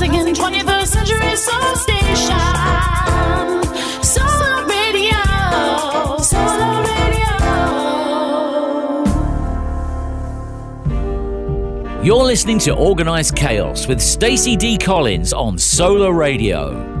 singing 21st century soul station. You're listening to Organized Chaos with Stacey D. Collins on Solar Radio.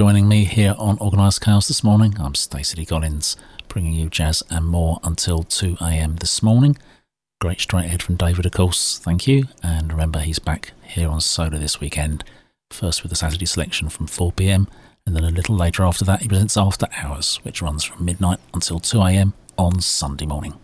Joining me here on Organised Chaos this morning. I'm Stacey. Collins, bringing you jazz and more until 2 a.m. this morning. Great straight ahead from David, of course. Thank you. And remember, he's back here on Solar this weekend. First with the Saturday selection from 4 p.m. And then a little later after that, he presents After Hours, which runs from midnight until 2 a.m. on Sunday morning.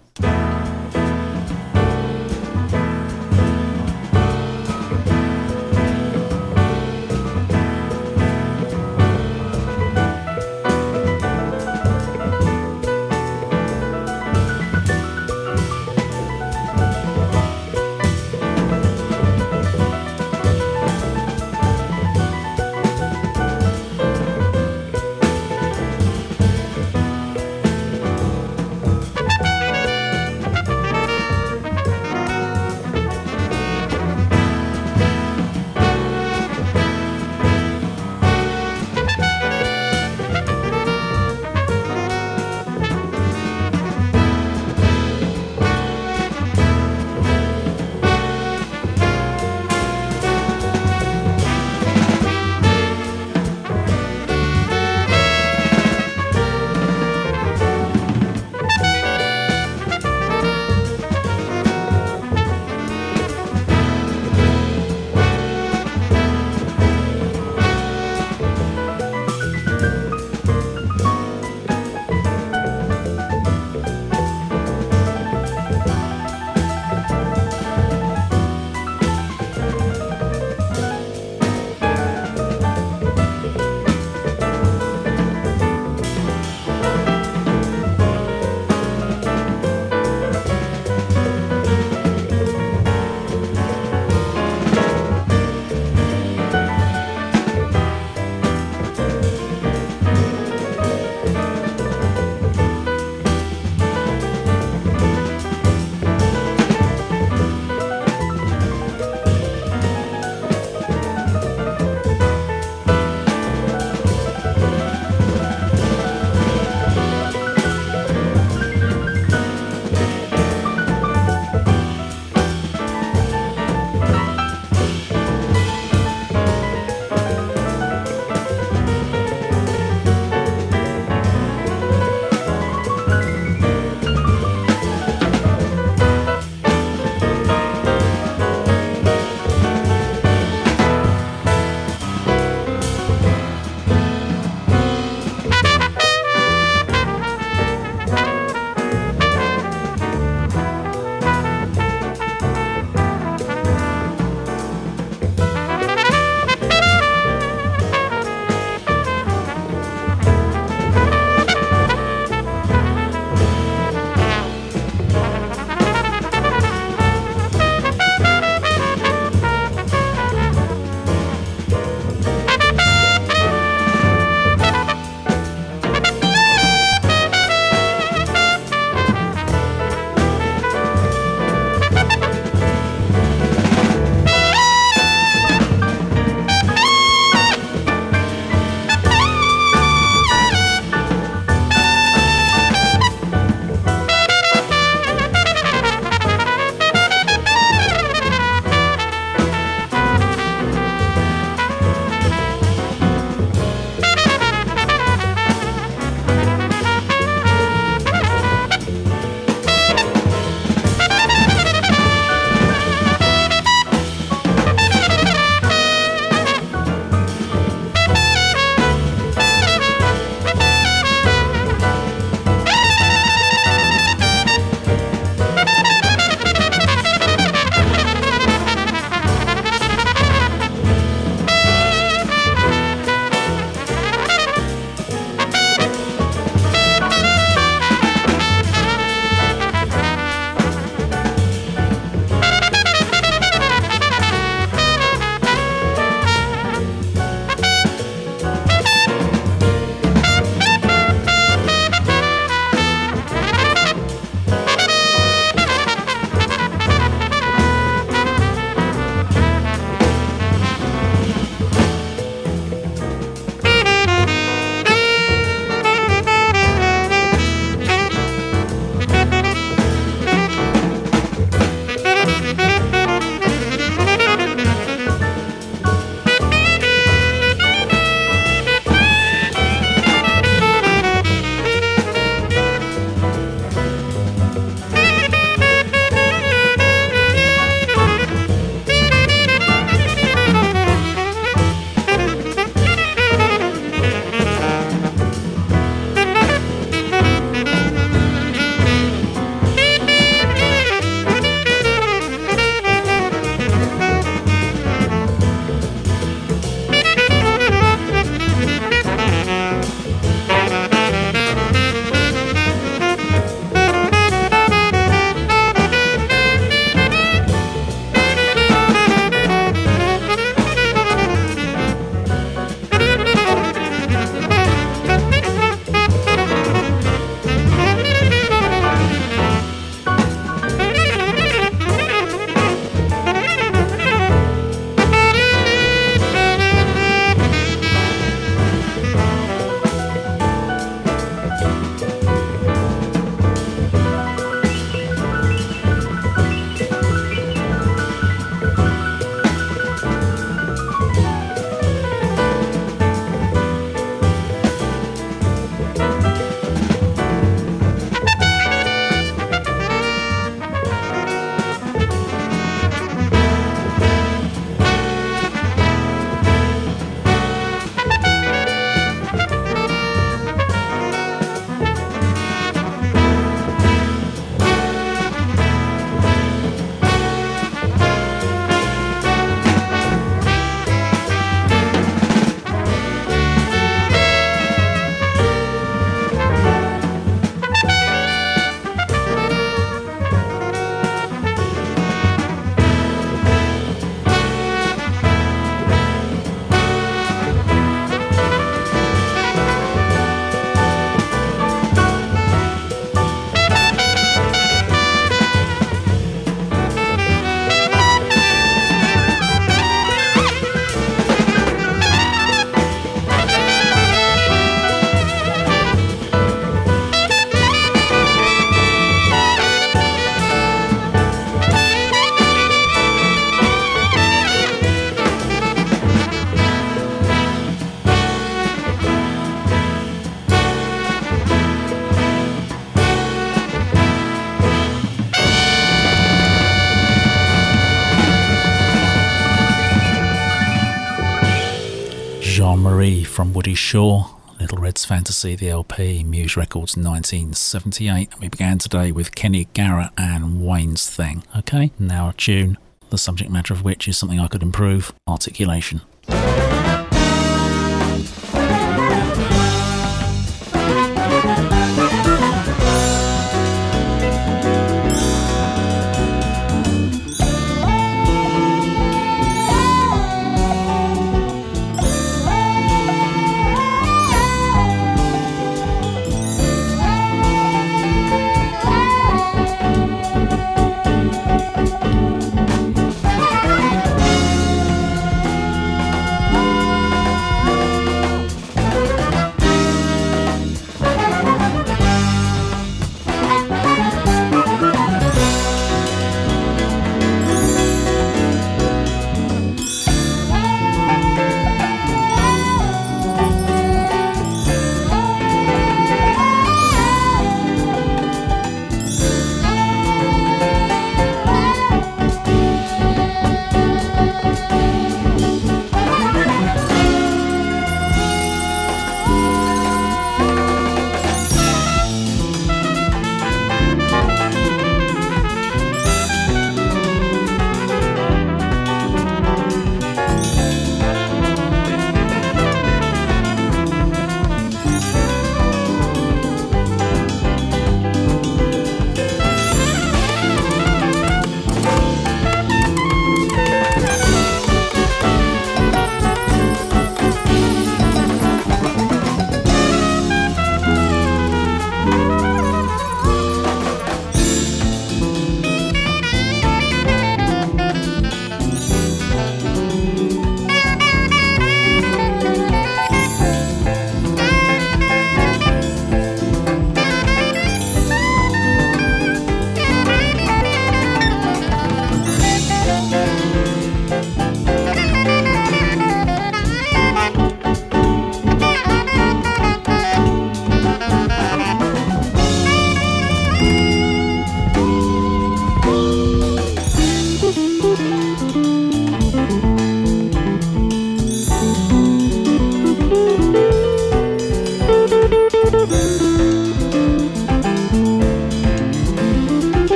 Woody Shaw, Little Red's Fantasy, the LP, Muse Records 1978. And we began today with Kenny Garrett and Wayne's Thing. Okay, now a tune, the subject matter of which is something I could improve articulation.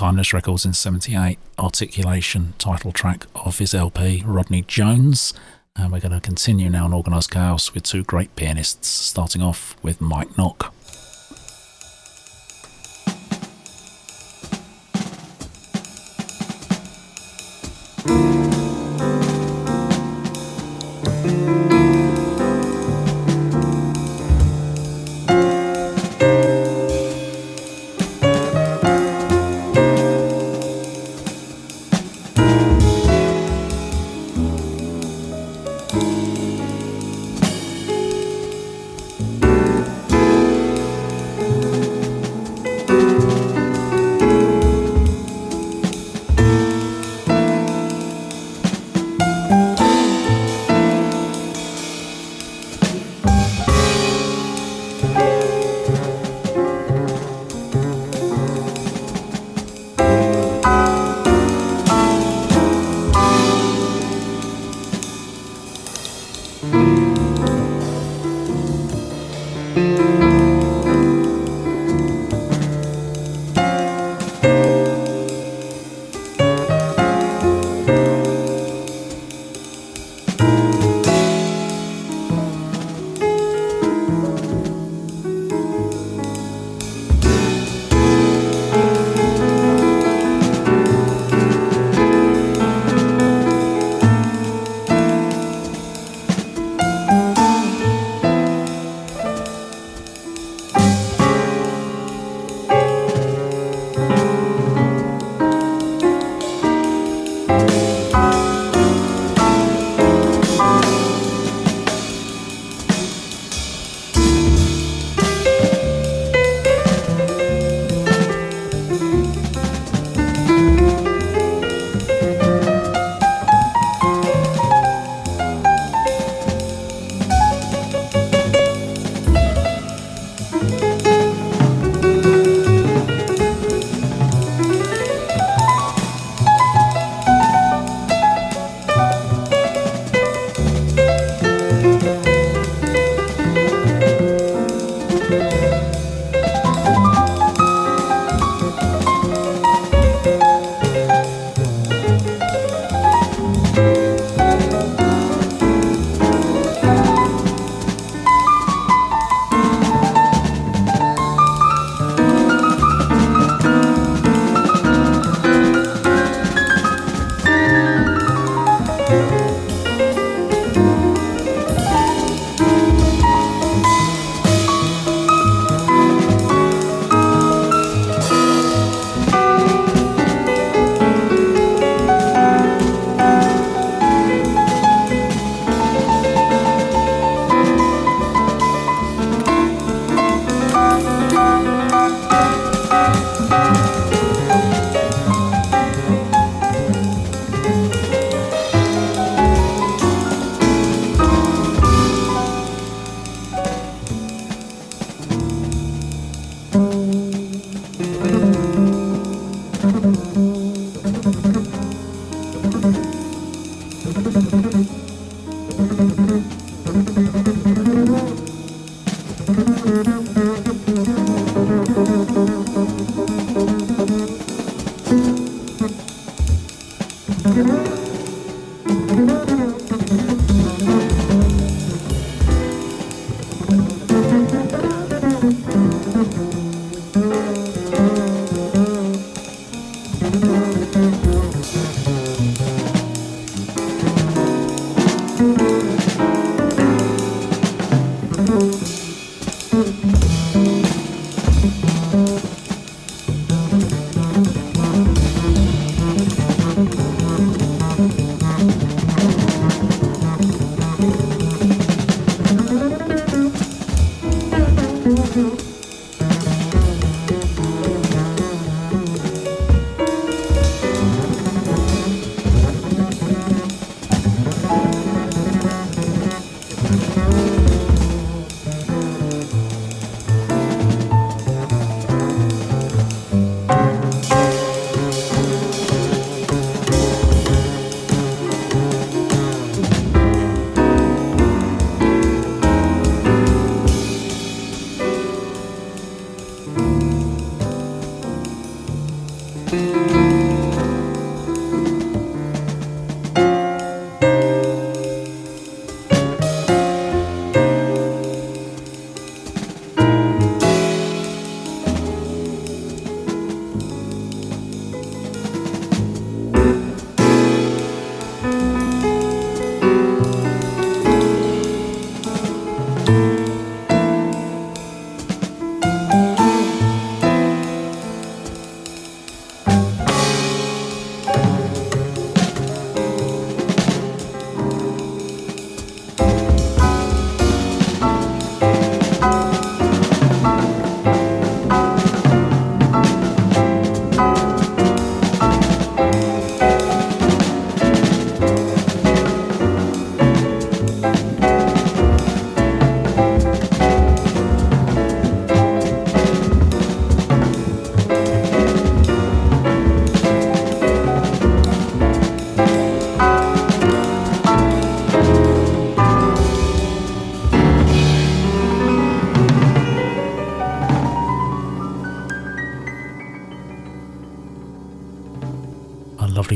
Timeless Records in 78, Articulation, title track of his LP, Rodney Jones. And we're going to continue now on Organised Chaos with two great pianists, starting off with Mike Nock.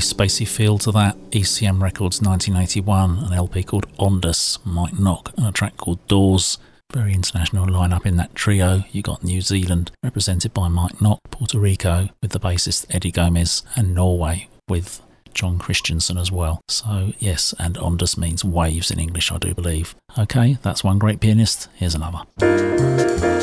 Spacey feel to that. ECM Records 1981, an LP called Ondas, Mike Nock, and a track called Doors. Very international lineup in that trio. You got New Zealand represented by Mike Nock, Puerto Rico with the bassist Eddie Gomez, and Norway with Jon Christensen as well. So, yes, and Ondas means waves in English, I do believe. Okay, that's one great pianist. Here's another.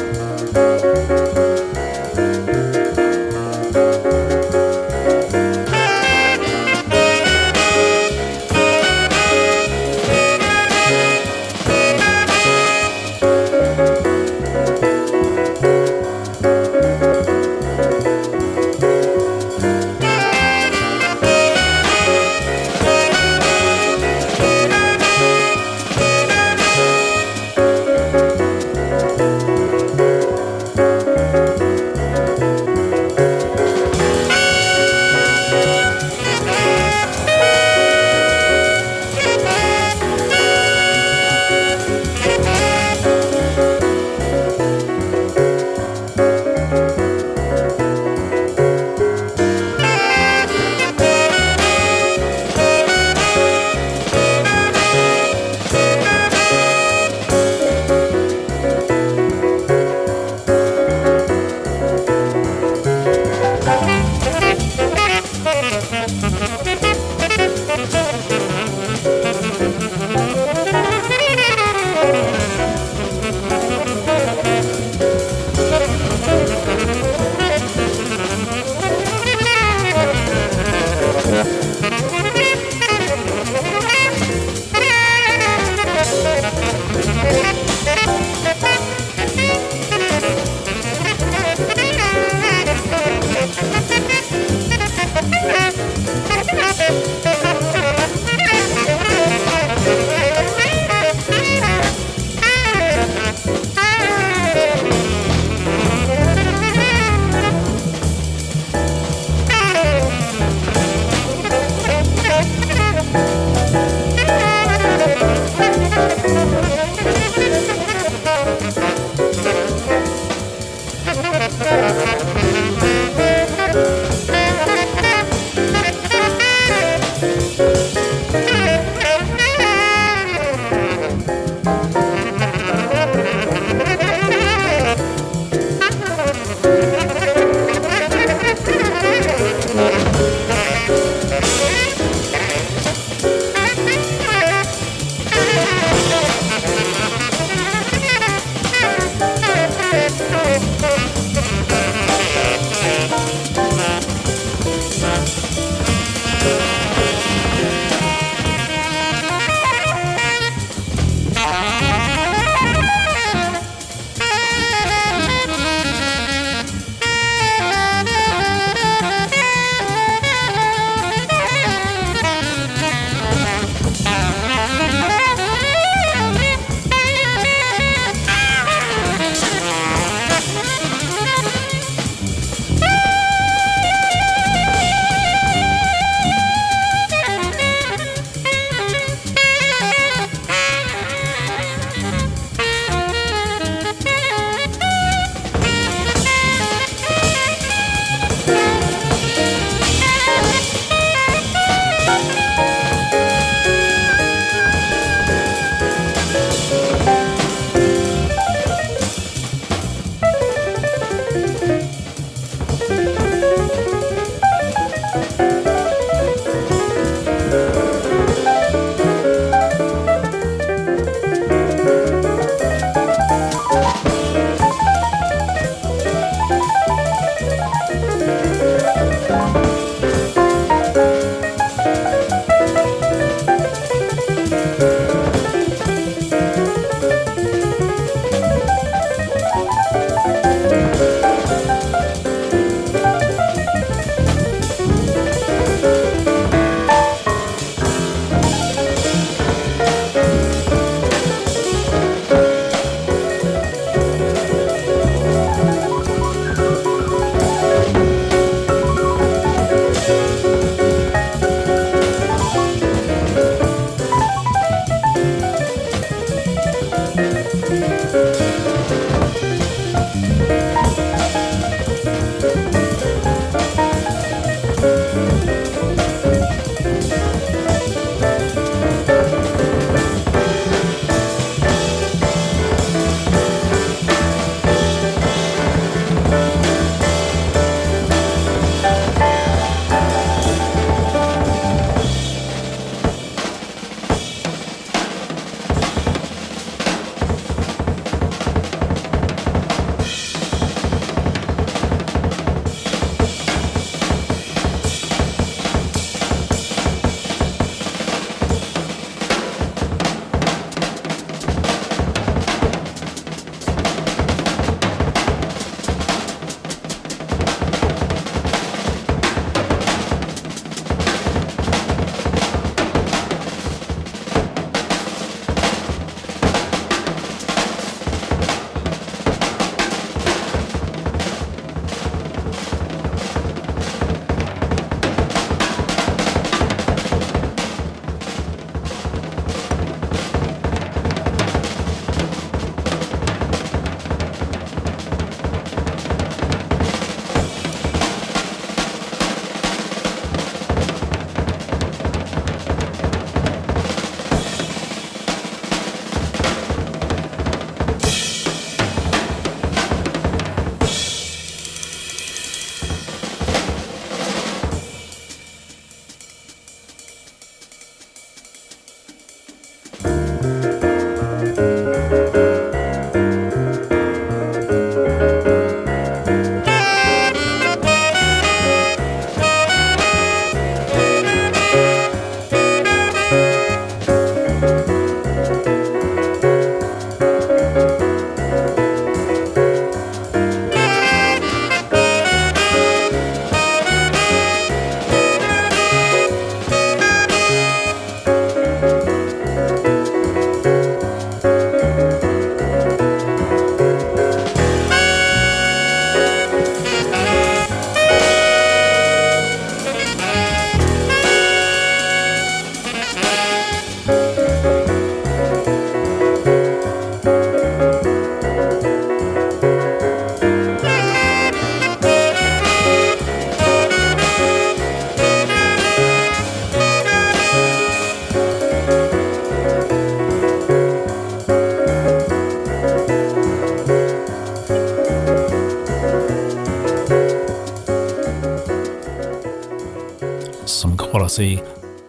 70,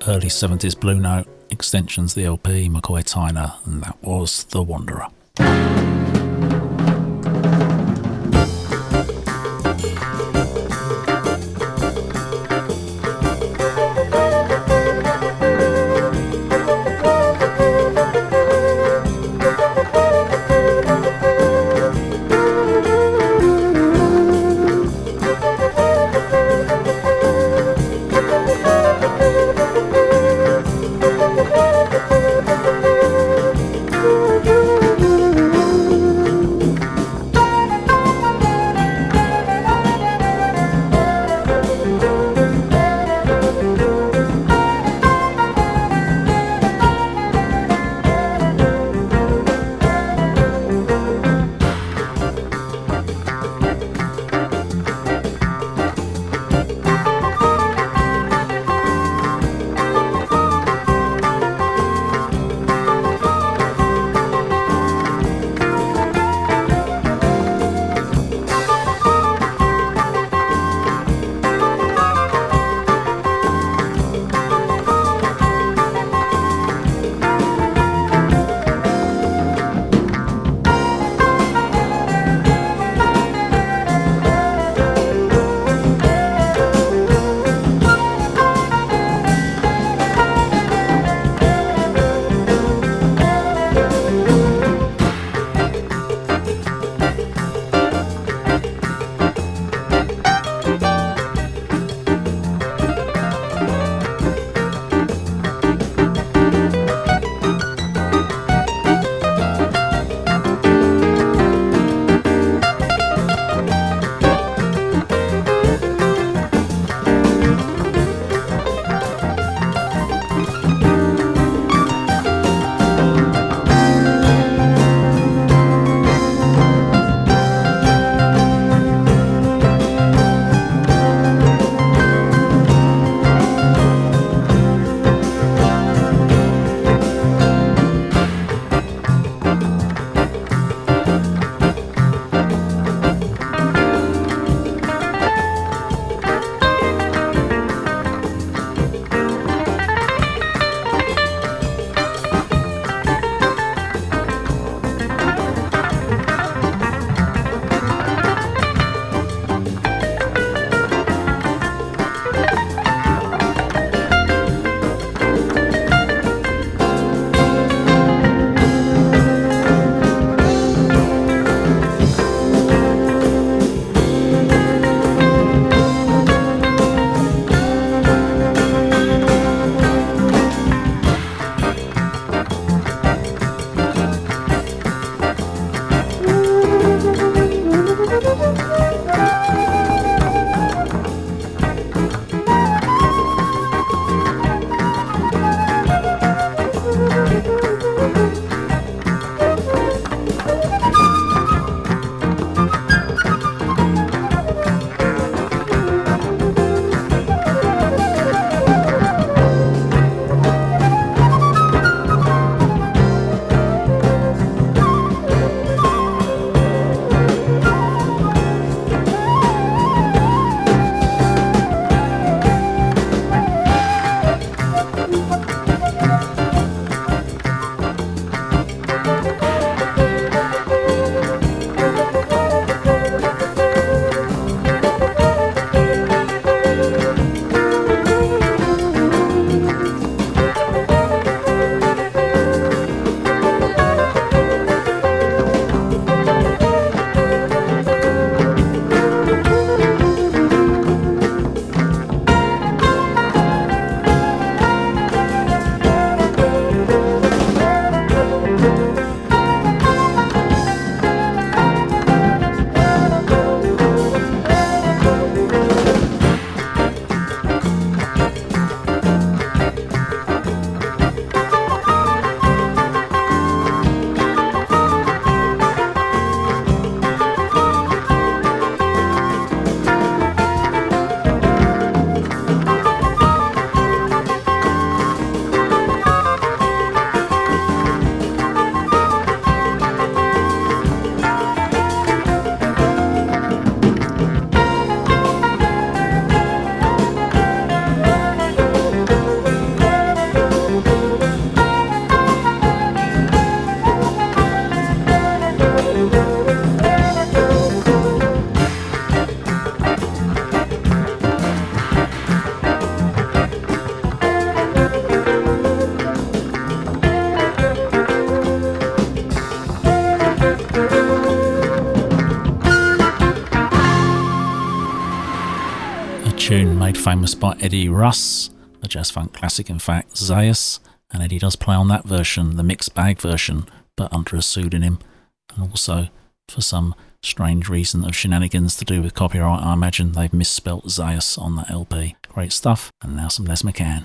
early 70s Blue Note extensions, the LP, McCoy Tyner, and that was The Wanderer. Famous by Eddie Russ, a jazz funk classic, in fact, Zaius. And Eddie does play on that version, the mixed bag version, but under a pseudonym. And also, for some strange reason of shenanigans to do with copyright, I imagine they've misspelt Zaius on that LP. Great stuff. And now some Les McCann.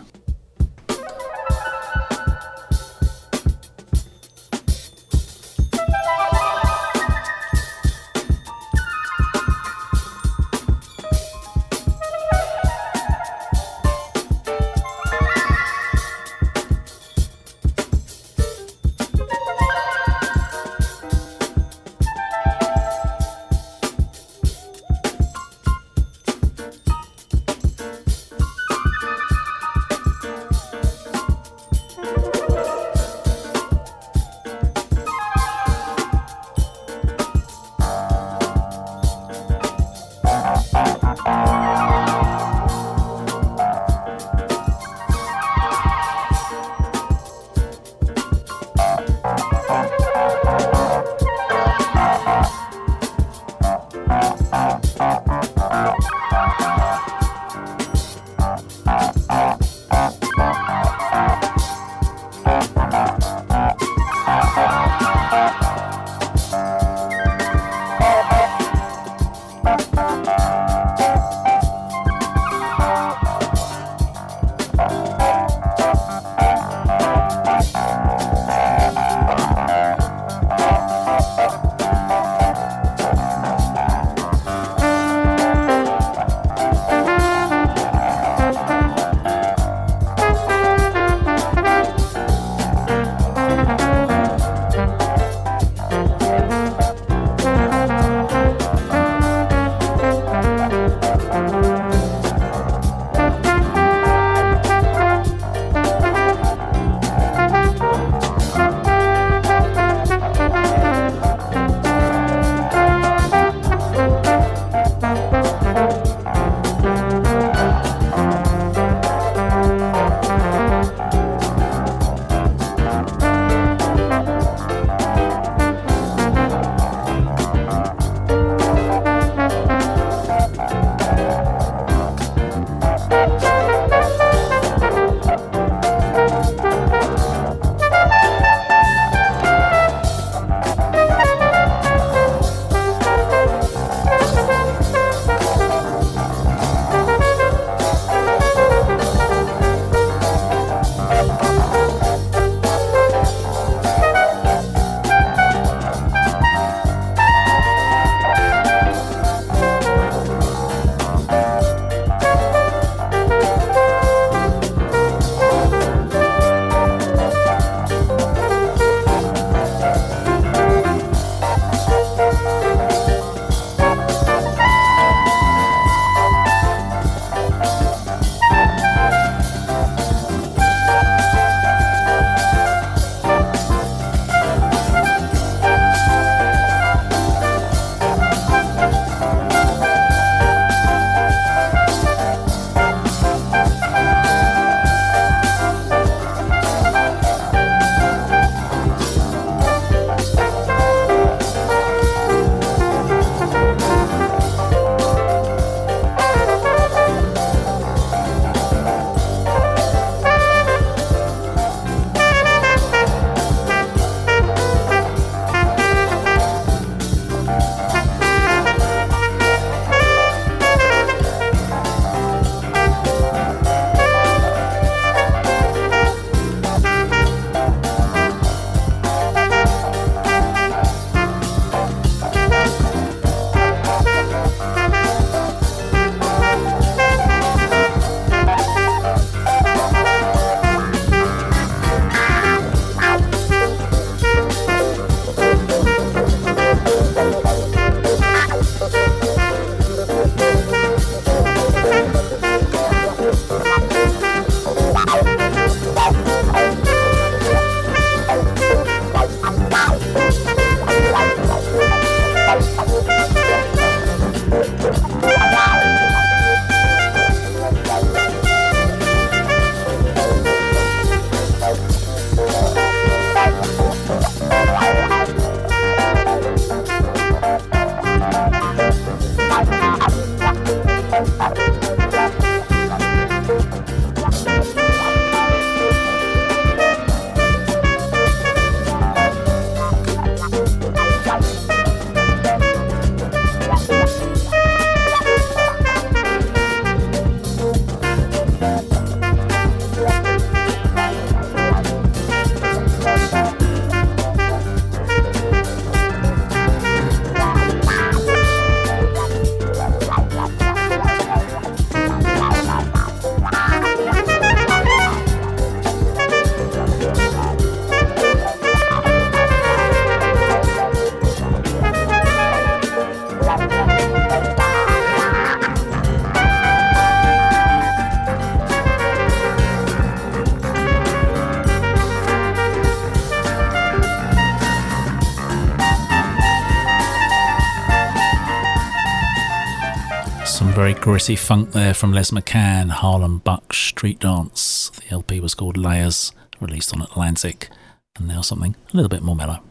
Very gritty funk there from Les McCann, Harlem Buck Street Dance. The LP was called Layers, released on Atlantic, and now something a little bit more mellow.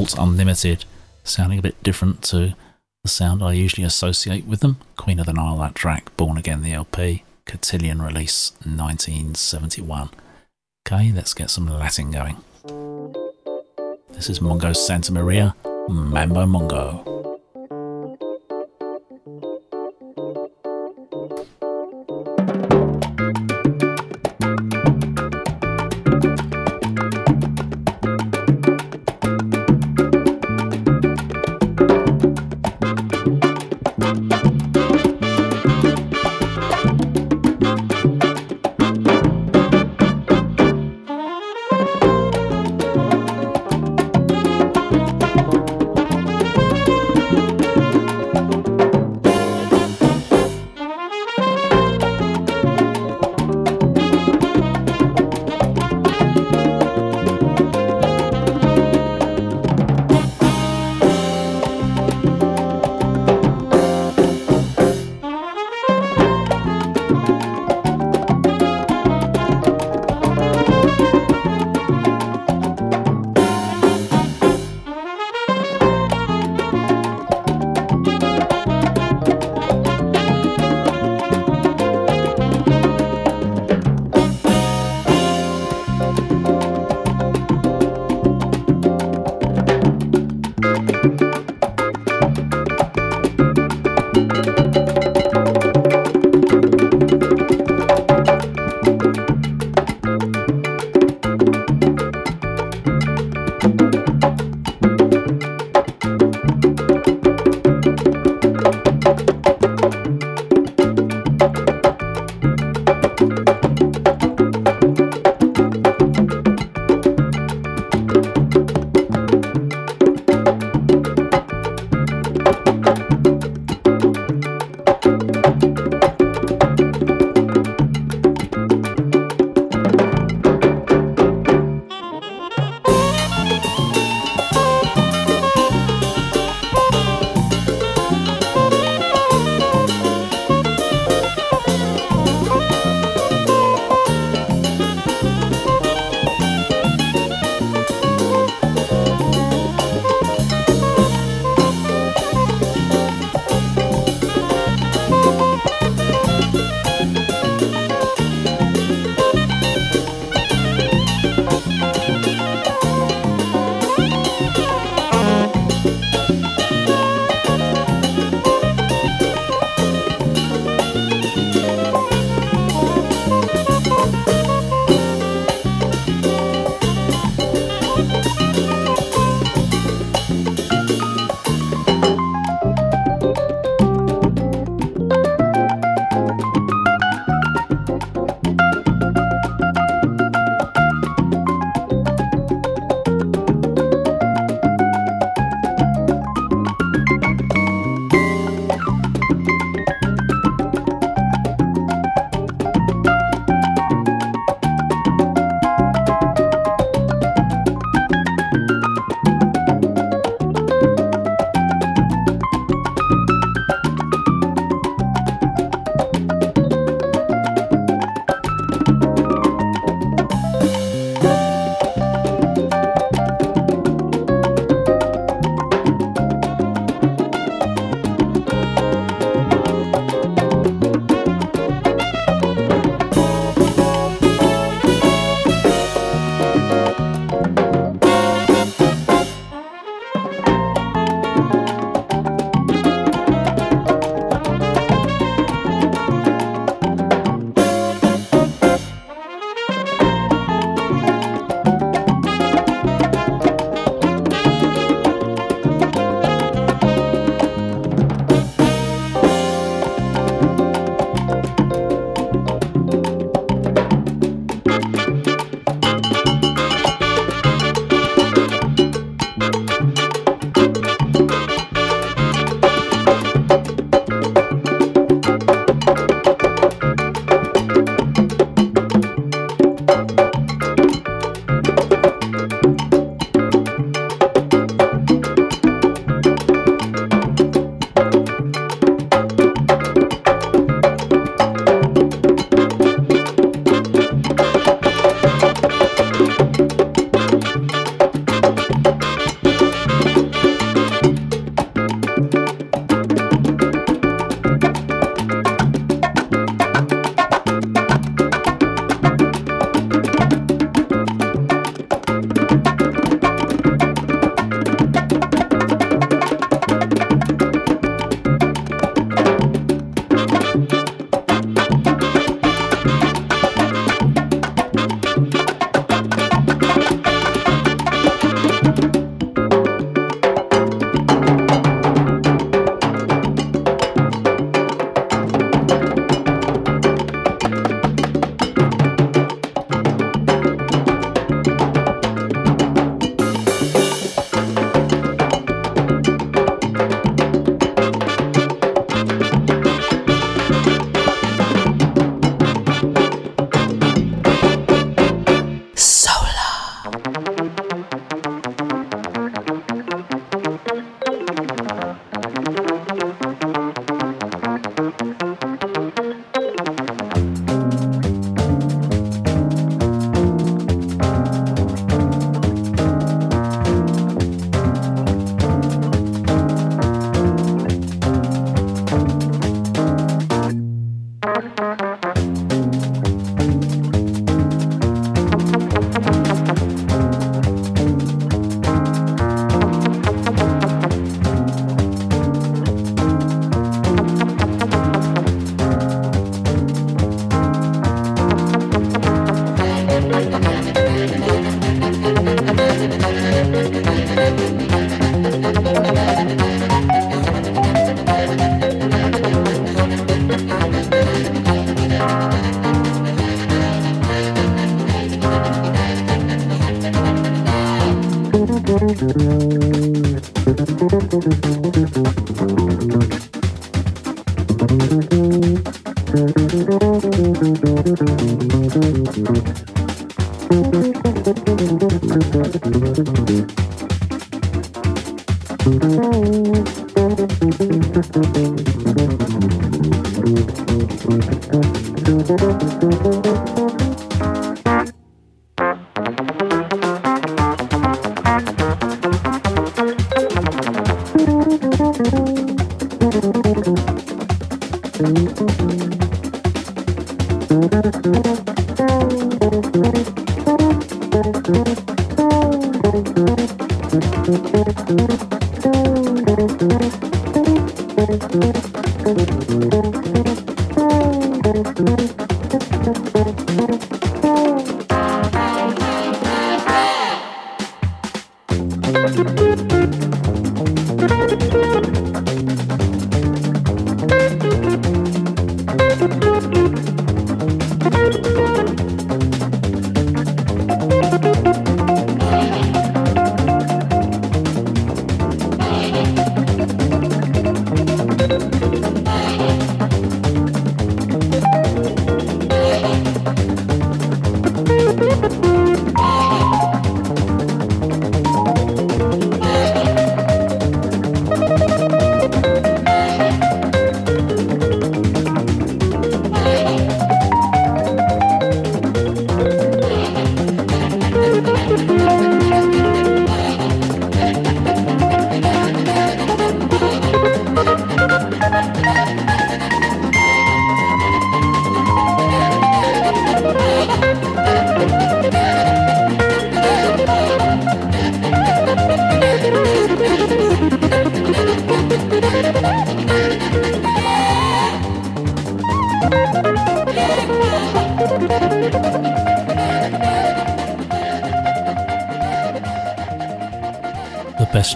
Unlimited, sounding a bit different to the sound I usually associate with them. Queen of the Nile, that track, Born Again, the LP, Cotillion release 1971. Okay, let's get some Latin going. This is Mongo Santamaria, Mambo Mongo.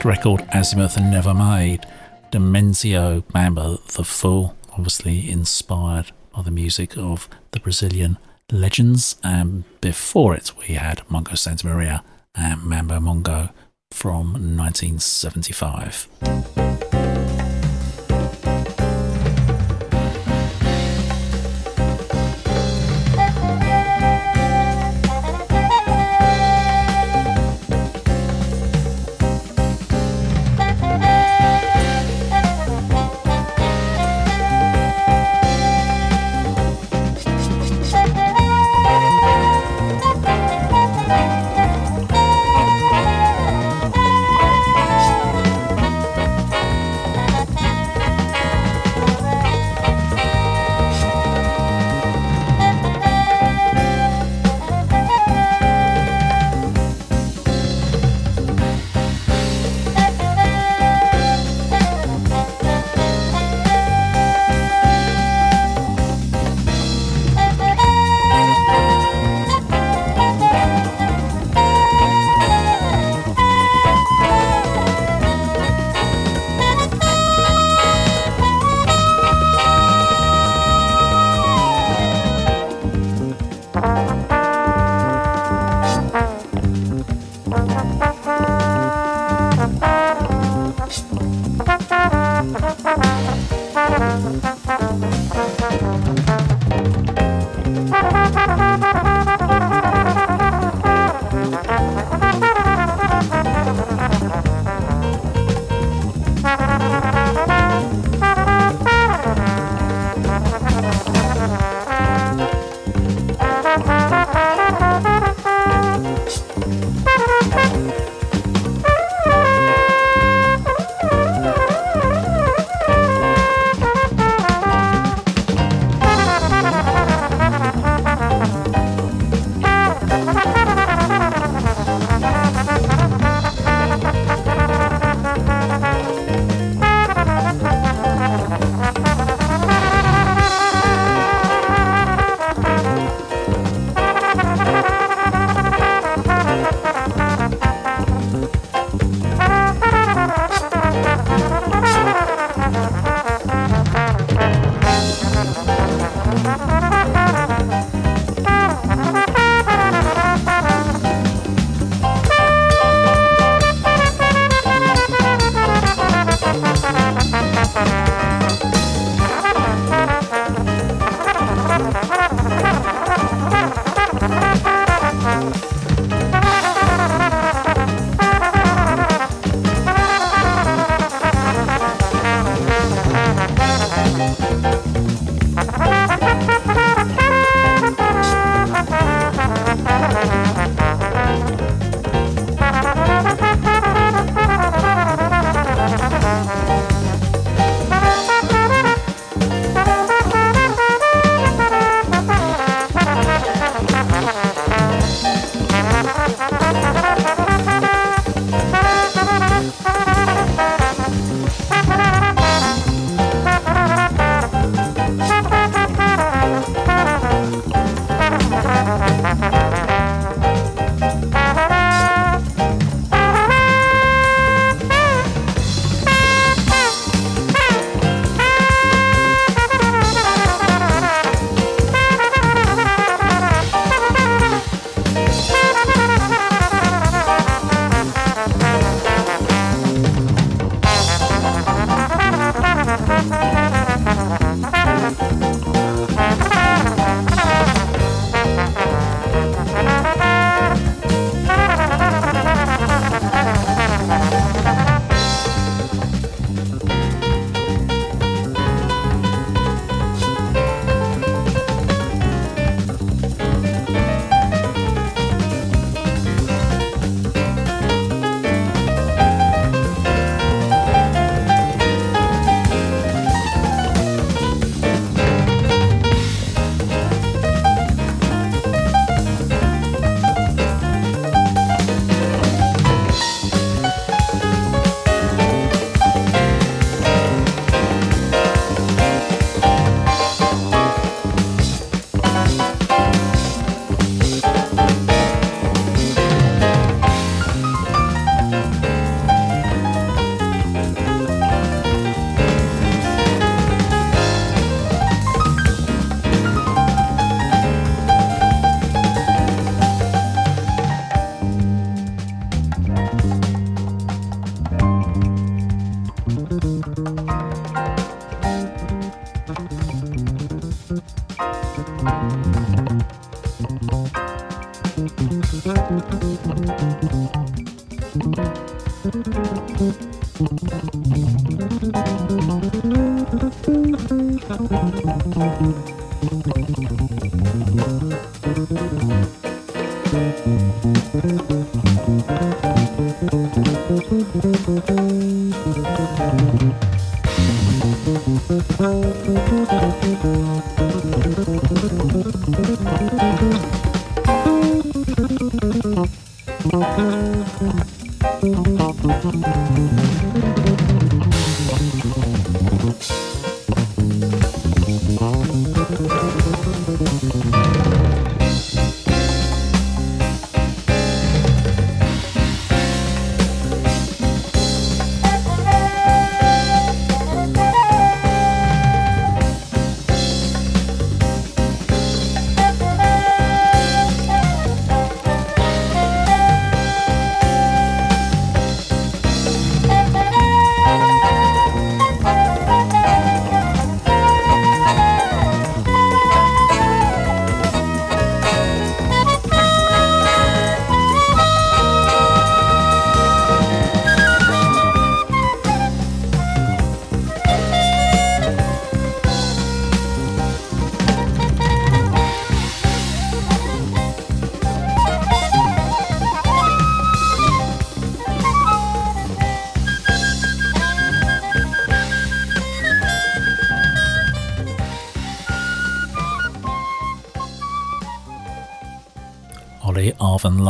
Record Azimuth never made. Dimensio Bamba the Fool, obviously inspired by the music of the Brazilian legends. And before it, we had Mongo Santamaria and Mambo Mongo from 1975.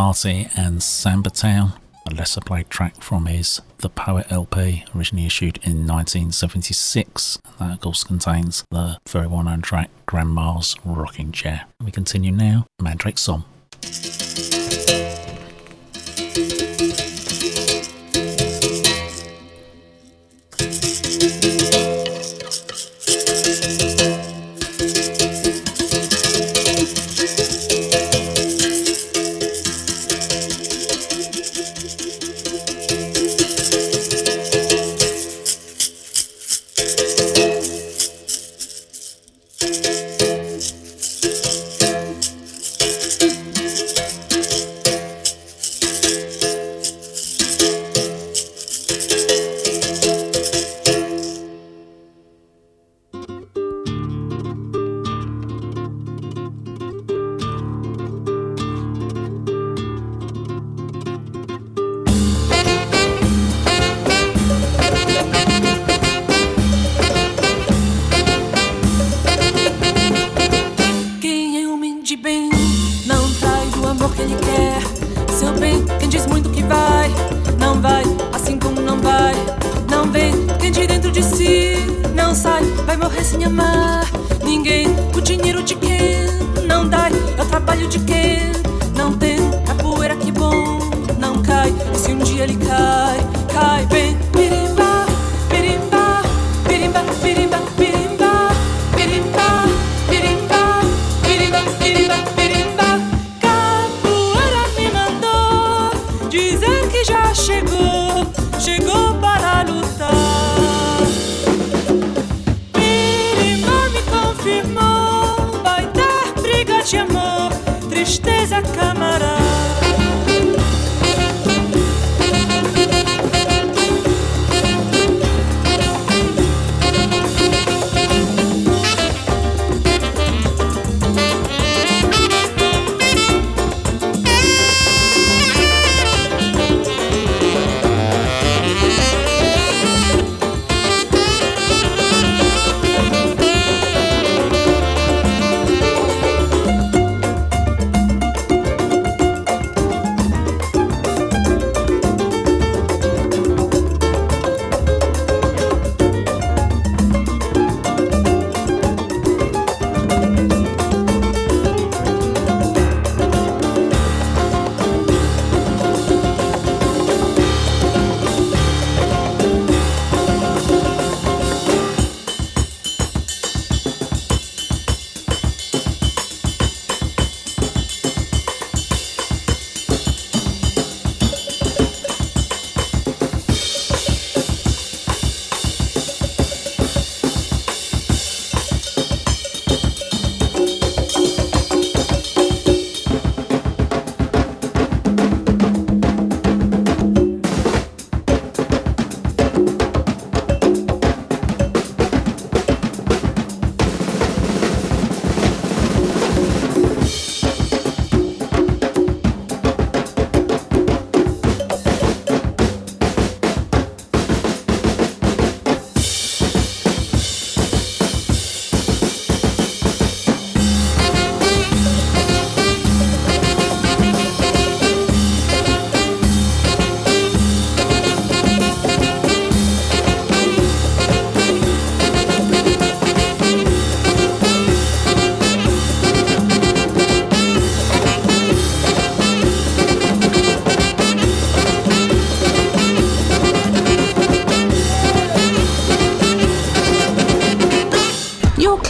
Party and Samba Town, a lesser played track from his The Poet LP, originally issued in 1976. That, of course, contains the very well known track Grandma's Rocking Chair. We continue now, Mandrake Song.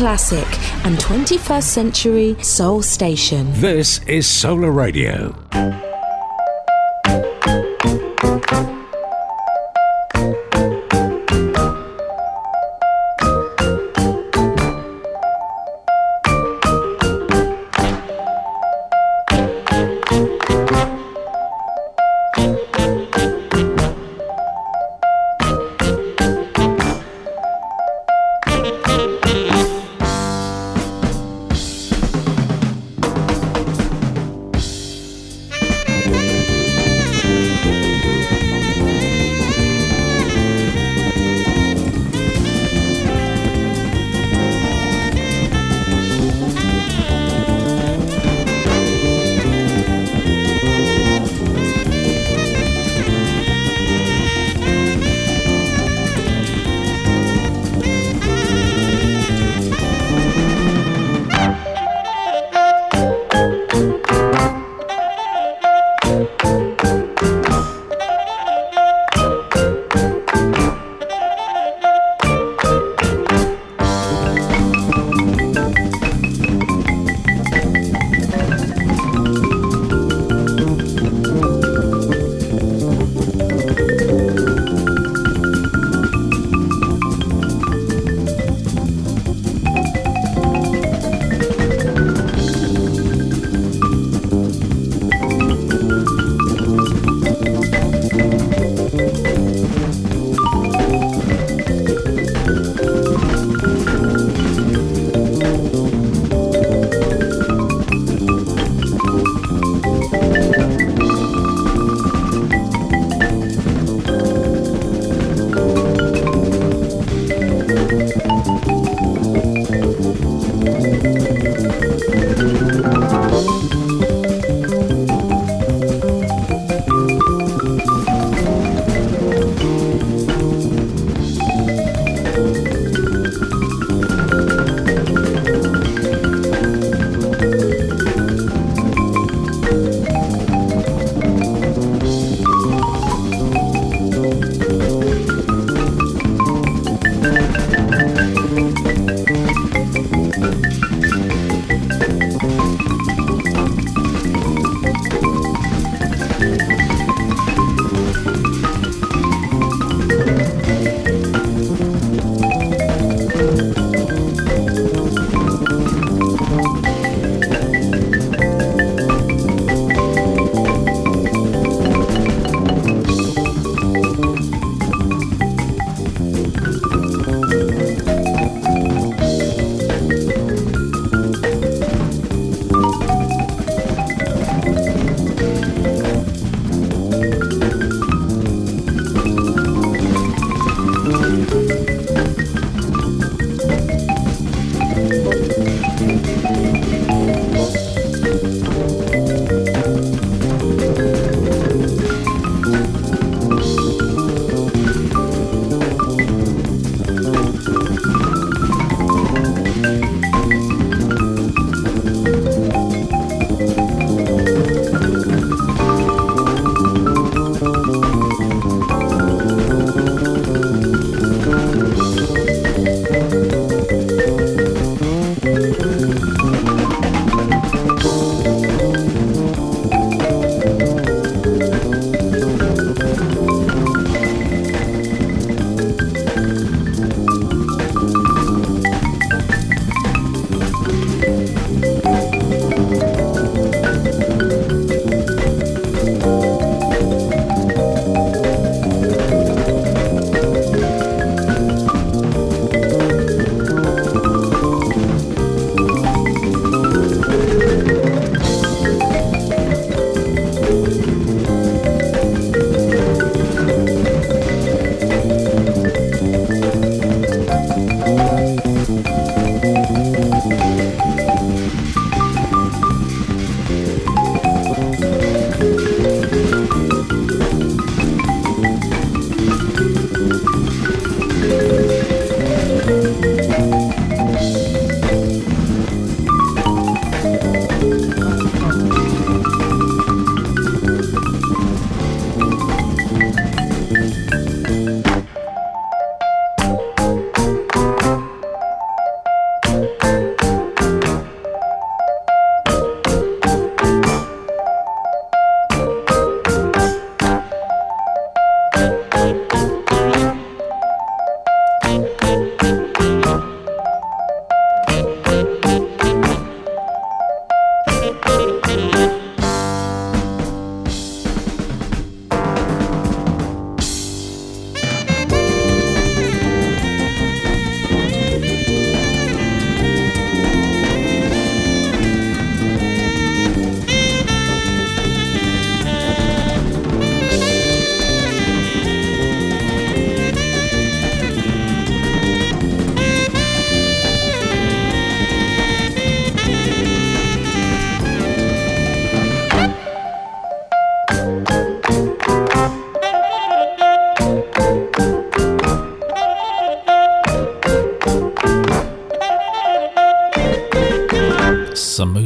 Classic and 21st century soul station. This is Solar Radio.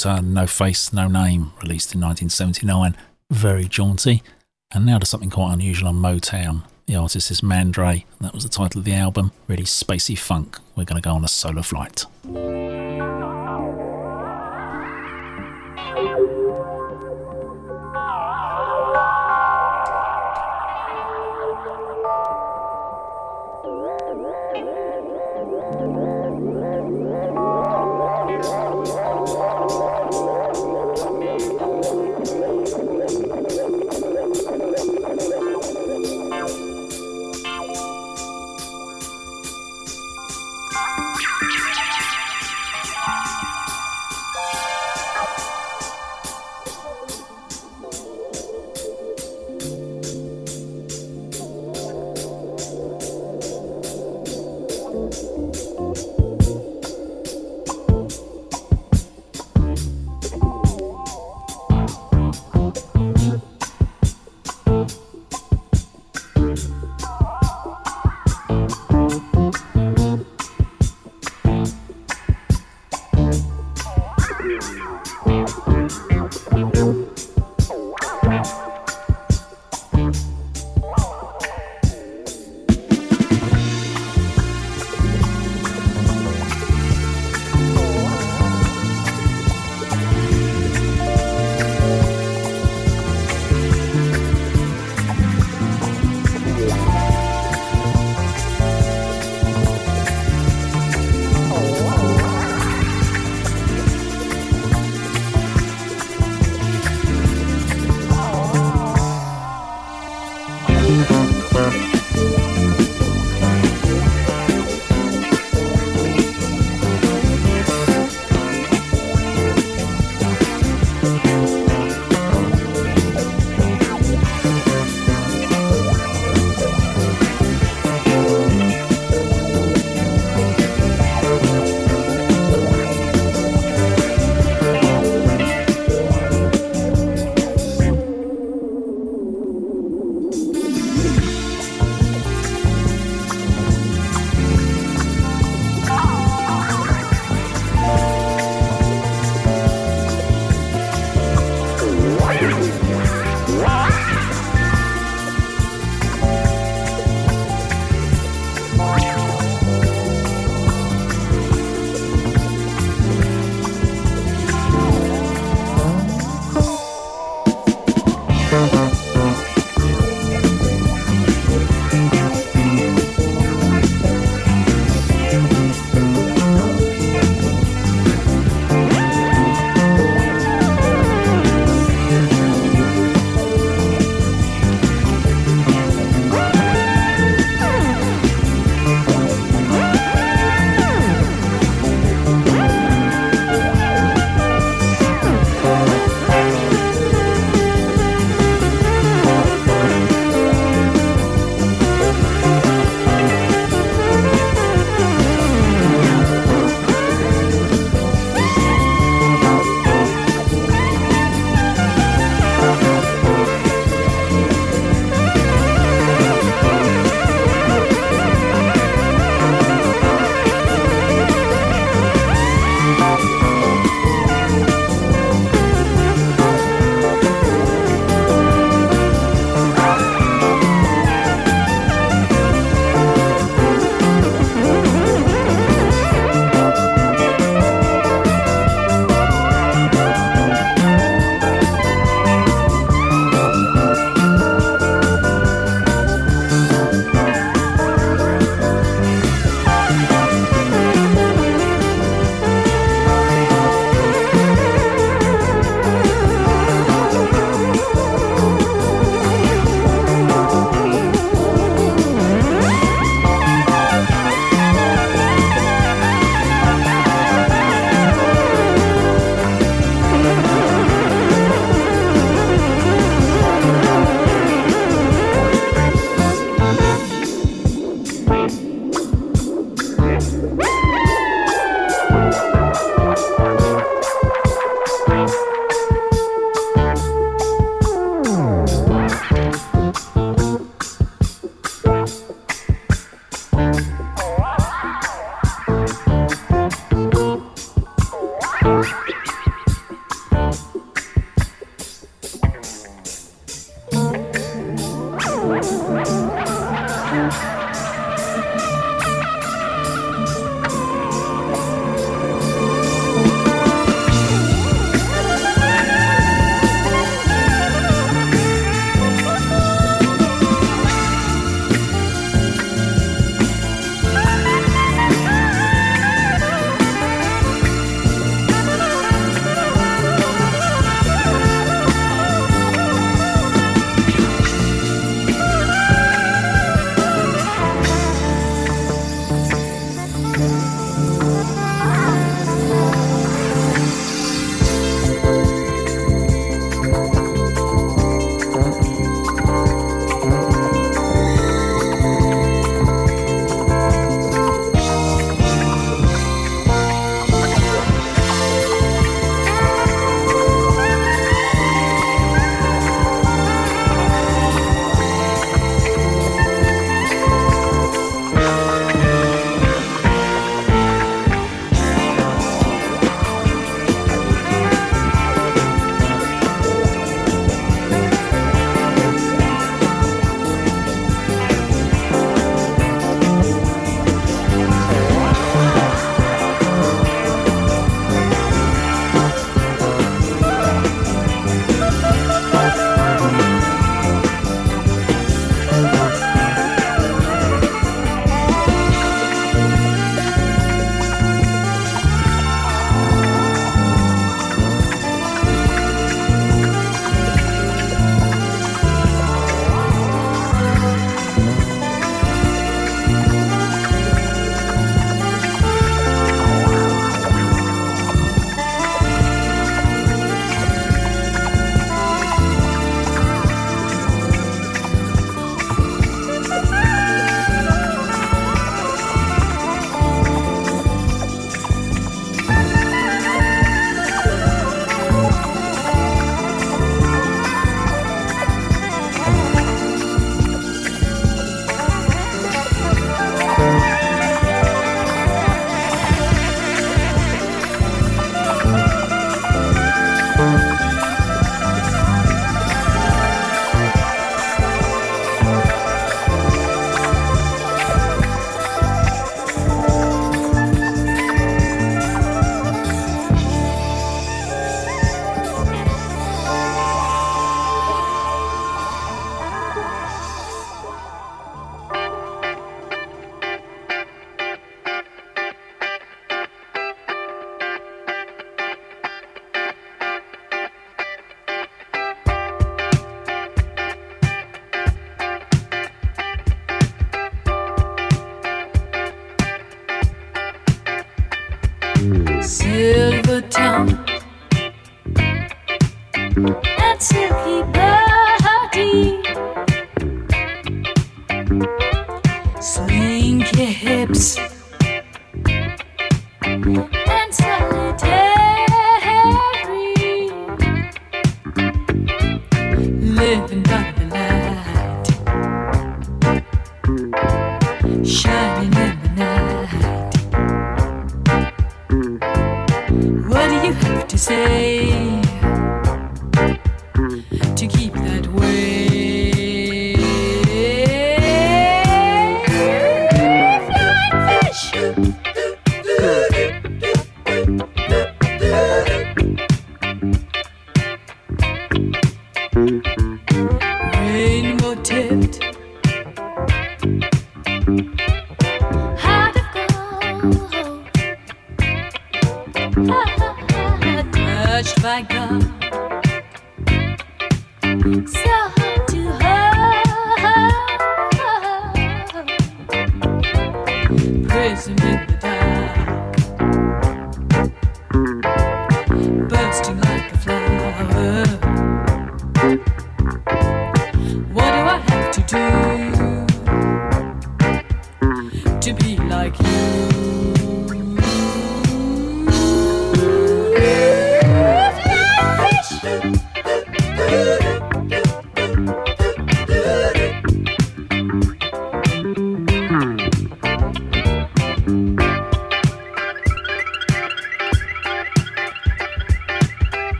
Uta uh, No Face, No Name, released in 1979. Very jaunty. And now to something quite unusual on Motown. The artist is Mandre, that was the title of the album. Really spacey funk. We're going to go on a solo flight.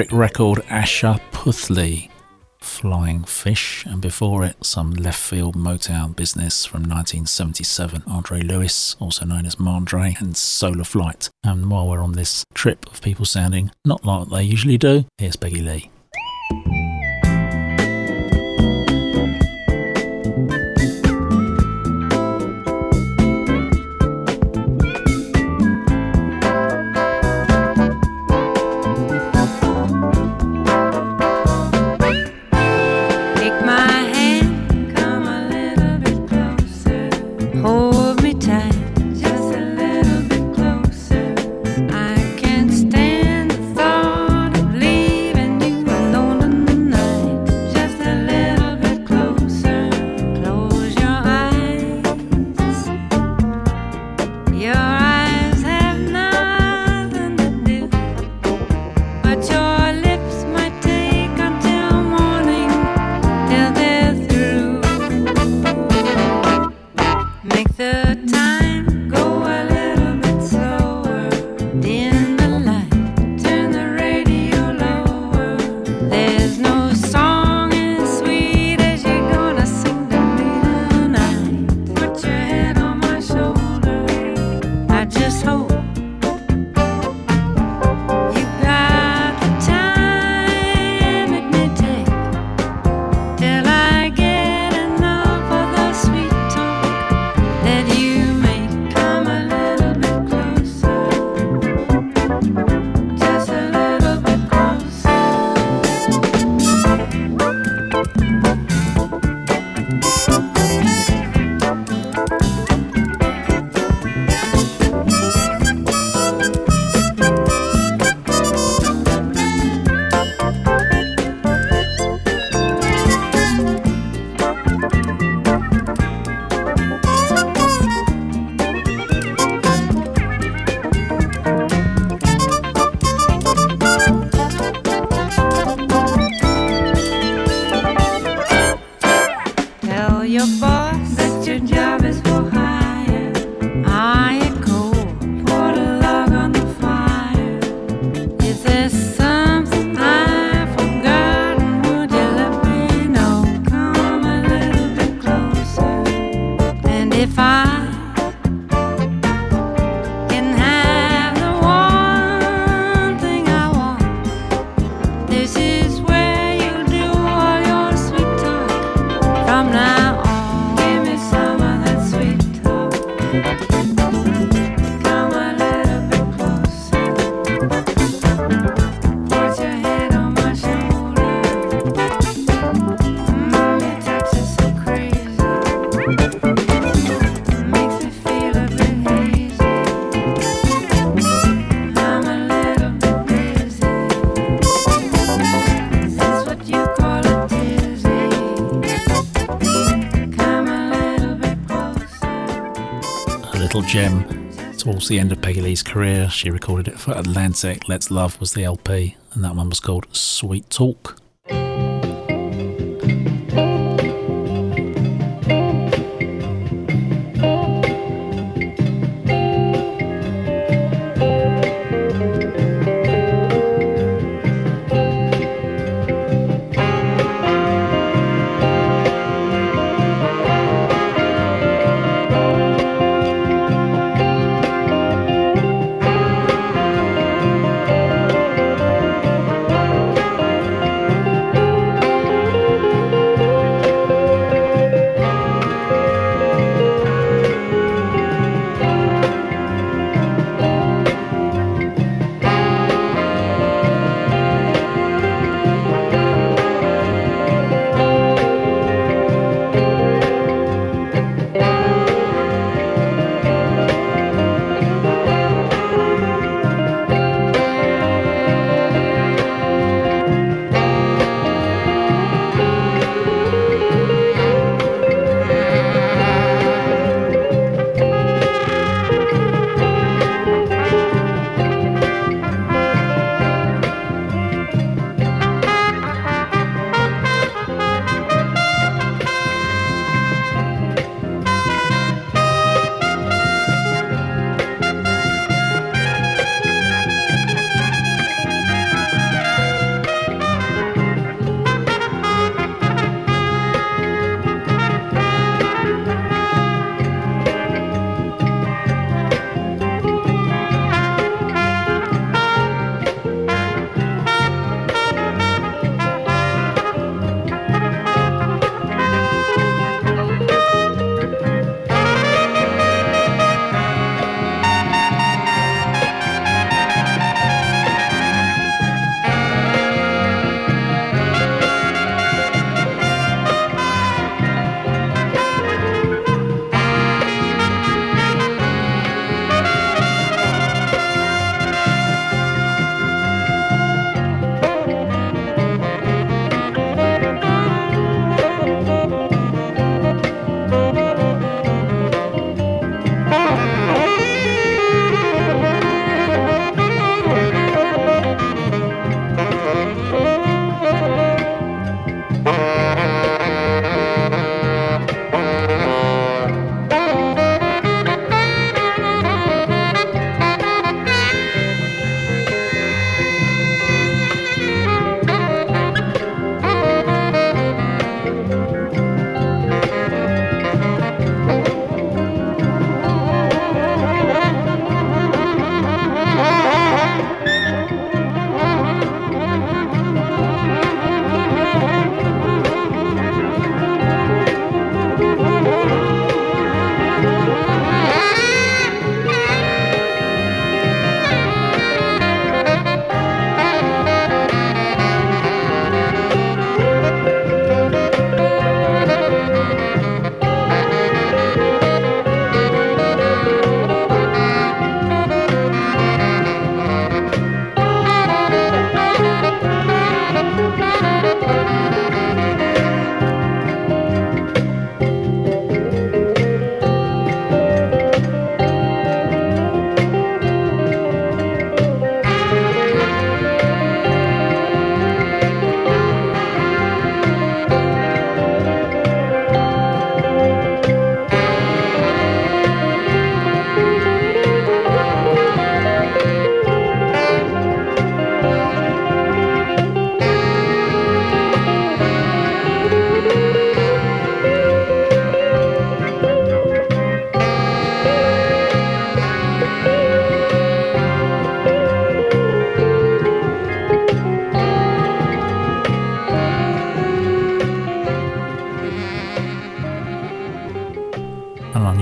Eccentric record Asha Puthli, Flying Fish, and before it, some left field Motown business from 1977, Andre Lewis, also known as Mandre, and Solar Flight. And while we're on this trip of people sounding not like they usually do, here's Peggy Lee. Gem towards the end of Peggy Lee's career. She recorded it for Atlantic. Let's Love was the LP, and that one was called Sweet Talk.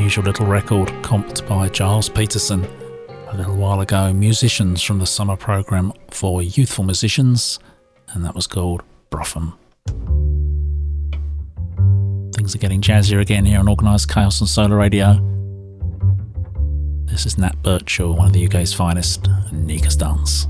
Unusual little record comped by Gilles Peterson a little while ago. Musicians from the summer program for youthful musicians, and that was called Brotham. Things are getting jazzier again here on Organised Chaos on Solar Radio. This is Nat Birchall, one of the UK's finest, and Nika's Dance.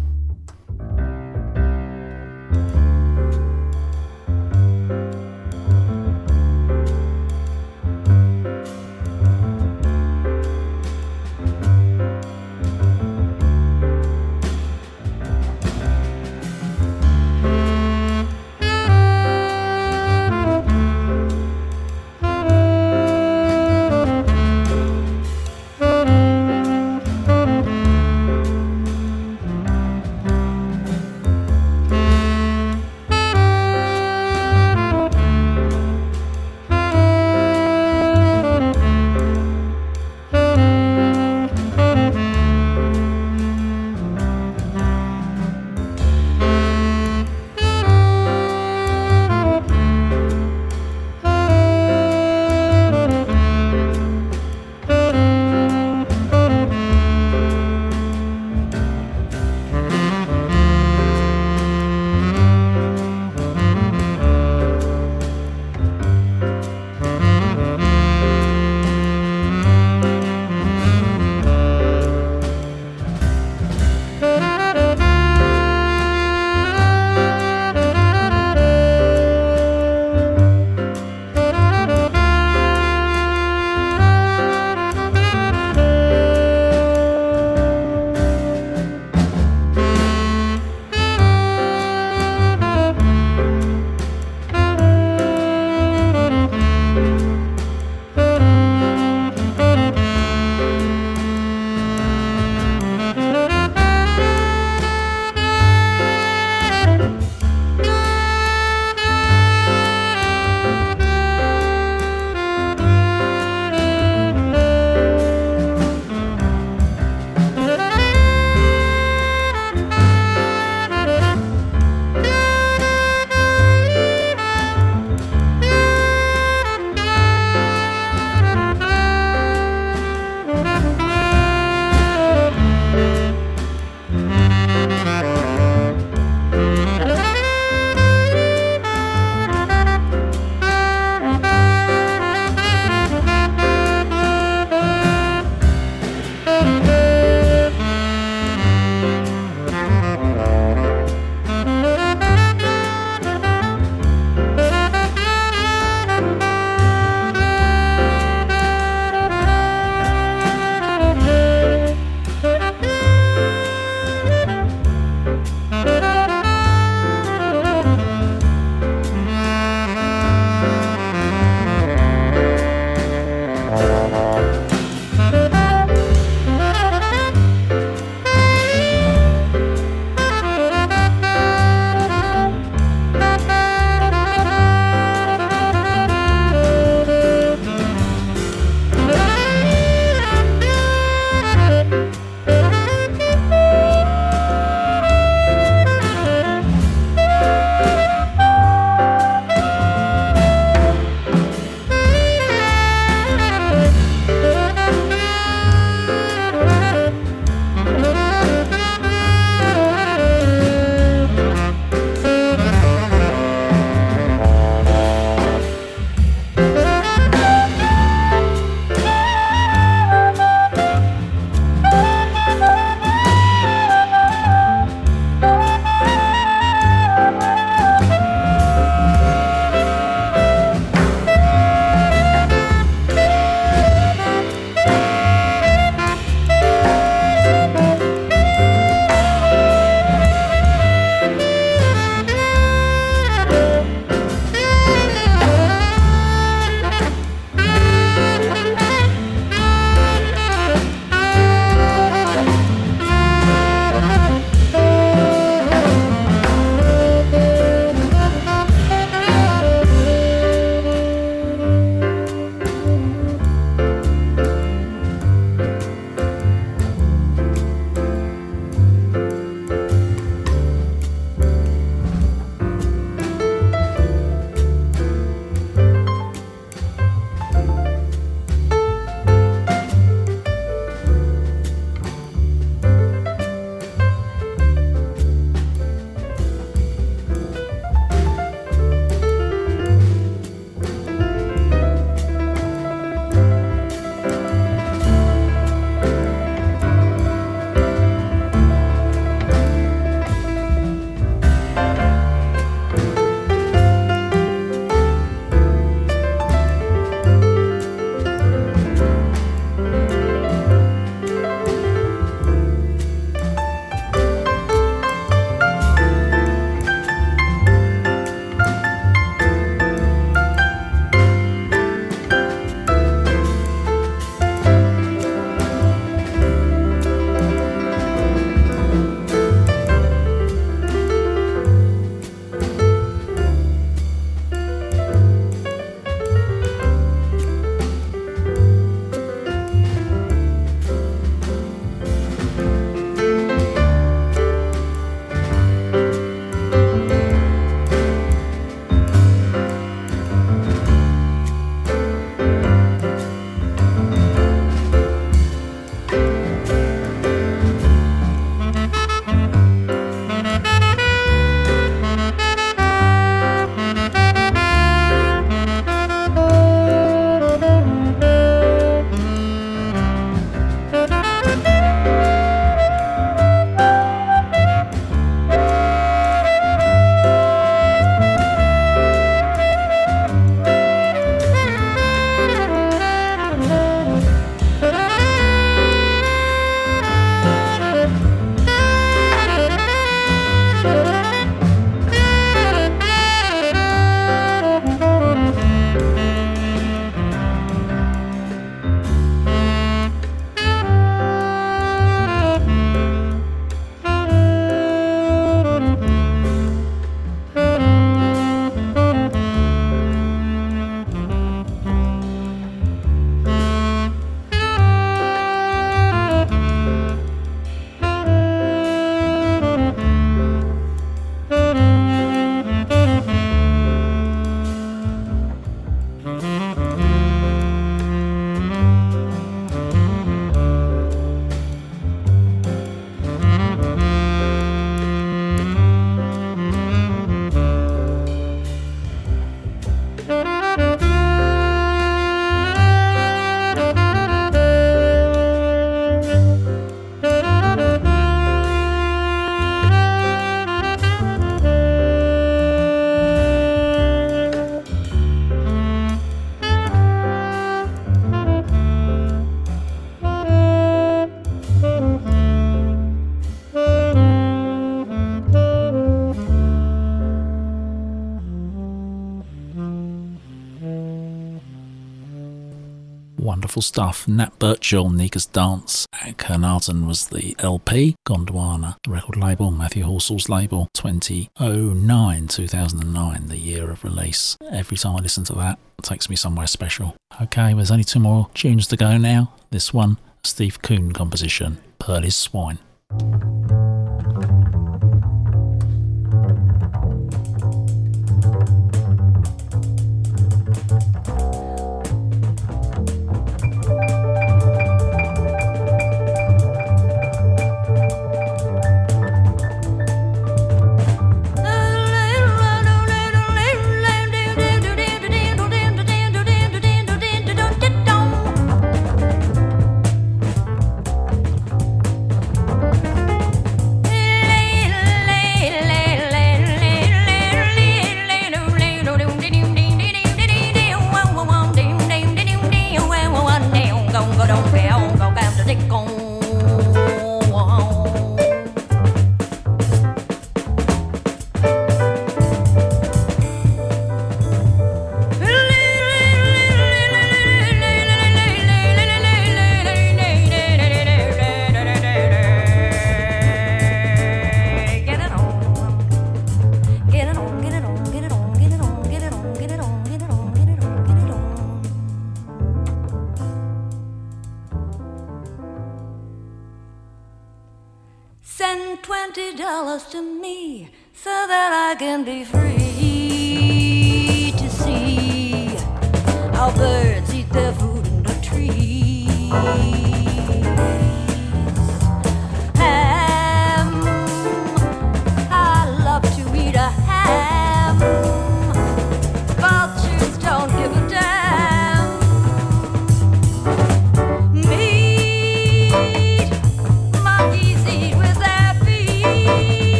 stuff. Nat Birchall, Nika's Dance, Kernarton was the LP, Gondwana, record label, Matthew Halsall's label, 2009, 2009, the year of release. Every time I listen to that, it takes me somewhere special. Okay, there's only two more tunes to go now. This one, Steve Kuhn composition, Pearly Swine.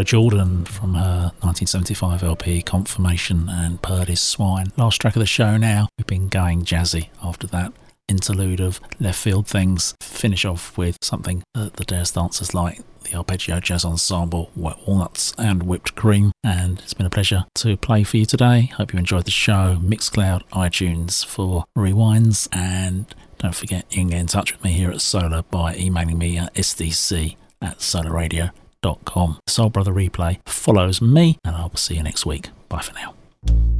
Sheila Jordan from her 1975 LP Confirmation and Purdy's Swine. Last track of the show now. We've been going jazzy after that interlude of left field things. Finish off with something that the dance dancers like the Arpeggio Jazz Ensemble, Wet Walnuts and Whipped Cream. And it's been a pleasure to play for you today. Hope you enjoyed the show. Mixcloud, iTunes for rewinds. And don't forget, you can get in touch with me here at Solar by emailing me at sdc at solarradio.com. Soul Brother Replay follows me, and I'll see you next week. Bye for now.